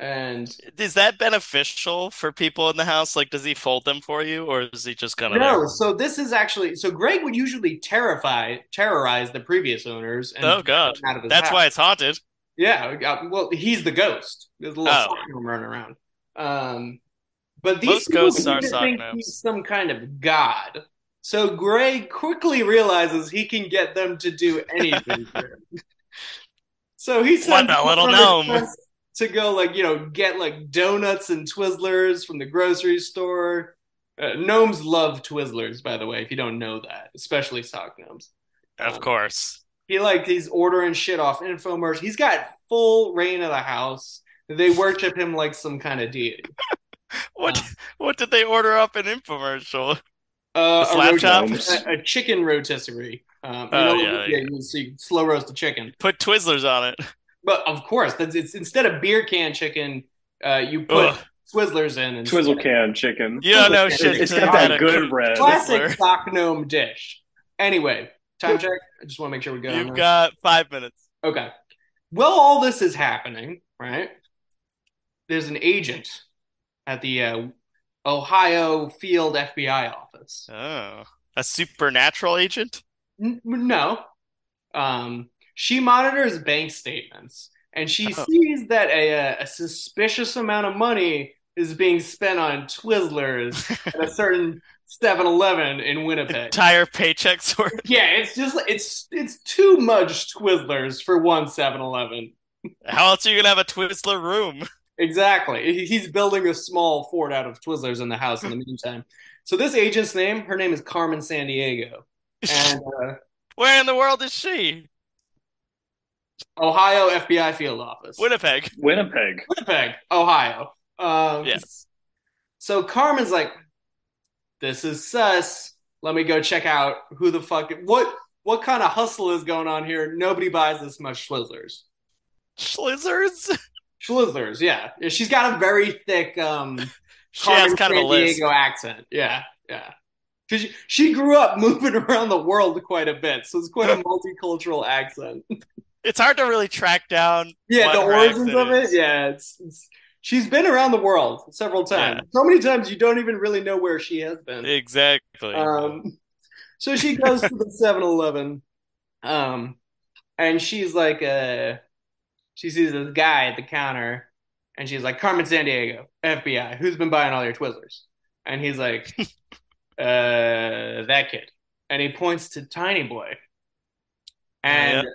And Is that beneficial for people in the house? Like, does he fold them for you, or is he just kind of no, there? so this is actually so Greg would usually terrify terrorize the previous owners. And Oh, God. out of his That's house. why it's haunted. Yeah, well, he's the ghost. There's a little Oh. running around. Um, but these Most people ghosts are sock think he's some kind of god. So Greg quickly realizes he can get them to do anything for him. So he sends What a little one of his gnome. to go like you know get like donuts and Twizzlers from the grocery store. Uh, gnomes love Twizzlers, by the way, if you don't know that, especially sock gnomes. Of Um, course. he like he's ordering shit off infomercials. He's got full reign of the house. They worship him like some kind of deity. [LAUGHS] What um, what did they order up in infomercial? Uh, The slap a, a chicken rotisserie. Um, you Oh, know, yeah, yeah. You, so you slow roast a chicken. Put Twizzlers on it. But of course, that's it's instead of beer can chicken, uh, you put Ugh. Twizzlers in. And Twizzle can chicken. You don't know It's- shit. It's until got that good cr- red. Classic Twizzler. sock gnome dish. Anyway, time check. I just want to make sure we go. You've this. got five minutes. Okay. Well, all this is happening, right? There's an agent at the uh, Ohio Field FBI office. Oh, a supernatural agent? N- no. Um, she monitors bank statements and she Oh. sees that a, a suspicious amount of money is being spent on Twizzlers at a certain 7-Eleven in Winnipeg. Entire paychecks worth. Yeah, it's just it's it's too much Twizzlers for one 7-Eleven. How else are you gonna have a Twizzler room? Exactly. He's building a small fort out of Twizzlers in the house in the [LAUGHS] meantime. So this agent's name, her name is Carmen San Diego. And uh, Where in the world is she? Ohio FBI field office. Winnipeg. Winnipeg. Winnipeg, Ohio. Um, Yes. So Carmen's like, "This is sus. Let me go check out who the fuck what what kind of hustle is going on here. Nobody buys this much Schlizzers. Schlizzers. [LAUGHS] Schlizzers, yeah. Yeah, She's got a very thick um [LAUGHS] She has kind of a San list. Diego accent. Yeah, yeah. Because she, she grew up [LAUGHS] moving around the world quite a bit, so it's quite a [LAUGHS] multicultural accent. It's hard to really track down. Yeah, the origins of it. is. Yeah, it's, it's she's been around the world several times. So many times you don't even really know where she has been. Exactly. Um, so she goes to the 7-Eleven, um, and she's like, uh, she sees this guy at the counter, and she's like, Carmen San Diego, FBI, who's been buying all your Twizzlers? And he's like, [LAUGHS] uh, that kid, and he points to Tiny Boy, and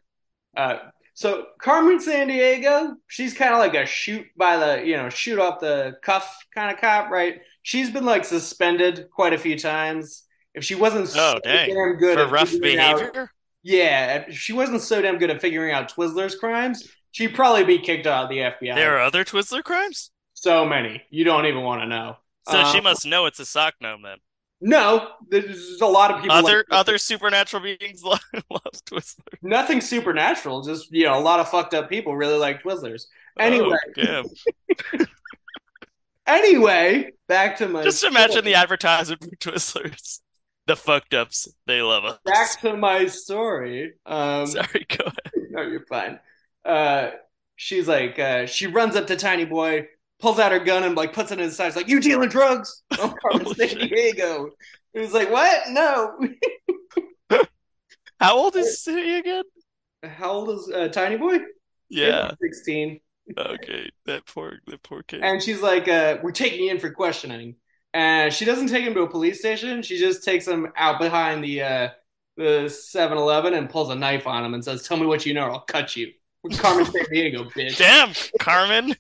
uh, so Carmen San Diego, she's kind of like a shoot by the, you know, shoot off the cuff kind of cop, right? She's been like suspended quite a few times. If she wasn't so Oh, dang. damn good For at rough figuring out- behavior. yeah, if she wasn't so damn good at figuring out Twizzlers crimes, she'd probably be kicked out of the FBI. There are other Twizzler crimes. so many, you don't even want to know. So she Um, must know it's a sock gnome then. No, there's a lot of people. Other like- other supernatural beings [LAUGHS] love, love Twizzler. nothing supernatural. Just you know, a lot of fucked up people really like Twizzlers. Anyway, Oh, [LAUGHS] anyway, back to my Just imagine the advertisement for Twizzlers. The fucked ups, they love us. back to my story. Um, Sorry, go ahead. [LAUGHS] no, you're fine. Uh, she's like, uh, she runs up to Tiny Boy, pulls out her gun, and like puts it in his side. She's like, "You dealing drugs?" [LAUGHS] Oh, Carmen Holy San shit. Diego. He was like, "What? No." [LAUGHS] How old is he again? How old is uh, Tiny Boy? Yeah. sixteen. Okay. That poor that poor kid. And she's like, uh, "We're taking you in for questioning." And she doesn't take him to a police station. She just takes him out behind the uh, the 7-Eleven and pulls a knife on him and says, "Tell me what you know, or I'll cut you." Carmen San Diego, bitch. Damn, Carmen.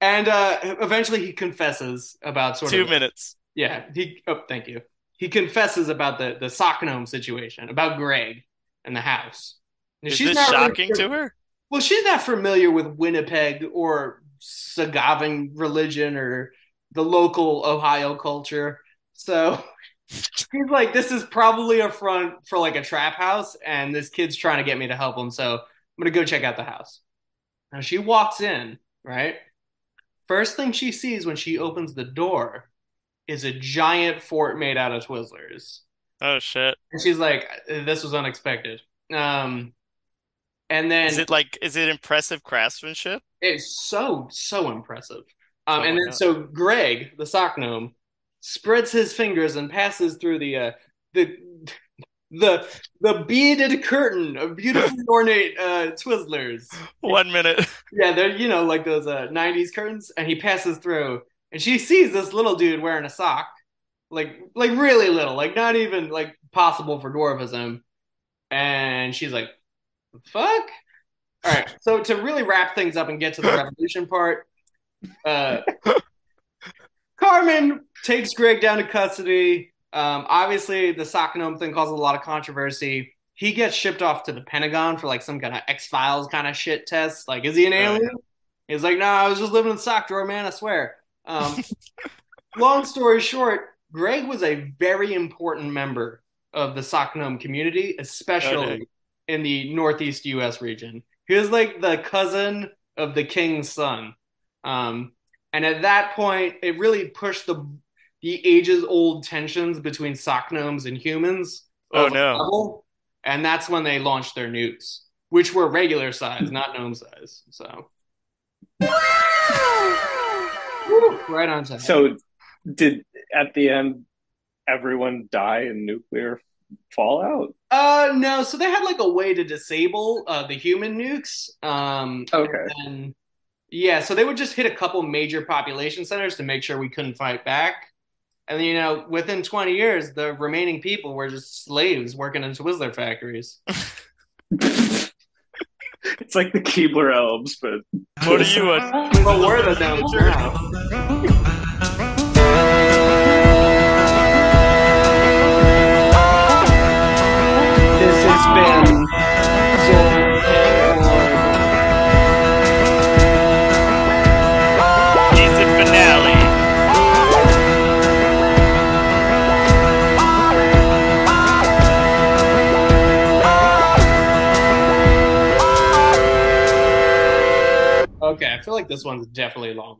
And uh, eventually, he confesses about sort Two of minutes. yeah. He oh, thank you. He confesses about the the sock gnome situation, about Greg and the house. Is she's this not really- shocking to her? Well, she's not familiar with Winnipeg or Sagavan religion or the local Ohio culture. So [LAUGHS] she's like, this is probably a front for like a trap house, and this kid's trying to get me to help him. So I'm going to go check out the house. Now she walks in, right? First thing she sees when she opens the door is a giant fort made out of Twizzlers. Oh shit. And she's like, this was unexpected. Um, and then Is it like is it impressive craftsmanship? It's so so impressive. Um, Oh and then God. so Greg, the sock gnome, spreads his fingers and passes through the uh, the the the beaded curtain of beautifully [LAUGHS] ornate uh, Twizzlers. One minute. Yeah, they're you know like those uh, '90s curtains, and he passes through, and she sees this little dude wearing a sock, like like really little, like not even like possible for dwarfism, and she's like, "Fuck." All right, so to really wrap things up and get to the revolution part, uh, [LAUGHS] Carmen takes Greg down to custody. Um, obviously, the sock gnome thing causes a lot of controversy. He gets shipped off to the Pentagon for like some kind of X Files kind of shit test. Like, is he an alien? He's like, no, I was just living in the sock drawer, man. I swear. Um, [LAUGHS] long story short, Greg was a very important member of the sock gnome community, especially dang. in the Northeast U.S. region. He was like the cousin of the king's son. Um, and at that point, it really pushed the the ages old tensions between sock gnomes and humans. Oh, no. level, and that's when they launched their nukes, which were regular size, not gnome size. So, Woo, right on time. So, did at the end everyone die in nuclear fallout? Uh, no. So they had like a way to disable uh, the human nukes. Um, Okay. and yeah, so they would just hit a couple major population centers to make sure we couldn't fight back. And you know, within 20 years, the remaining people were just slaves working in Twizzler factories. [LAUGHS] It's like the Keebler elves, but What are you on? But we're the [LAUGHS] I feel like this one's definitely longer.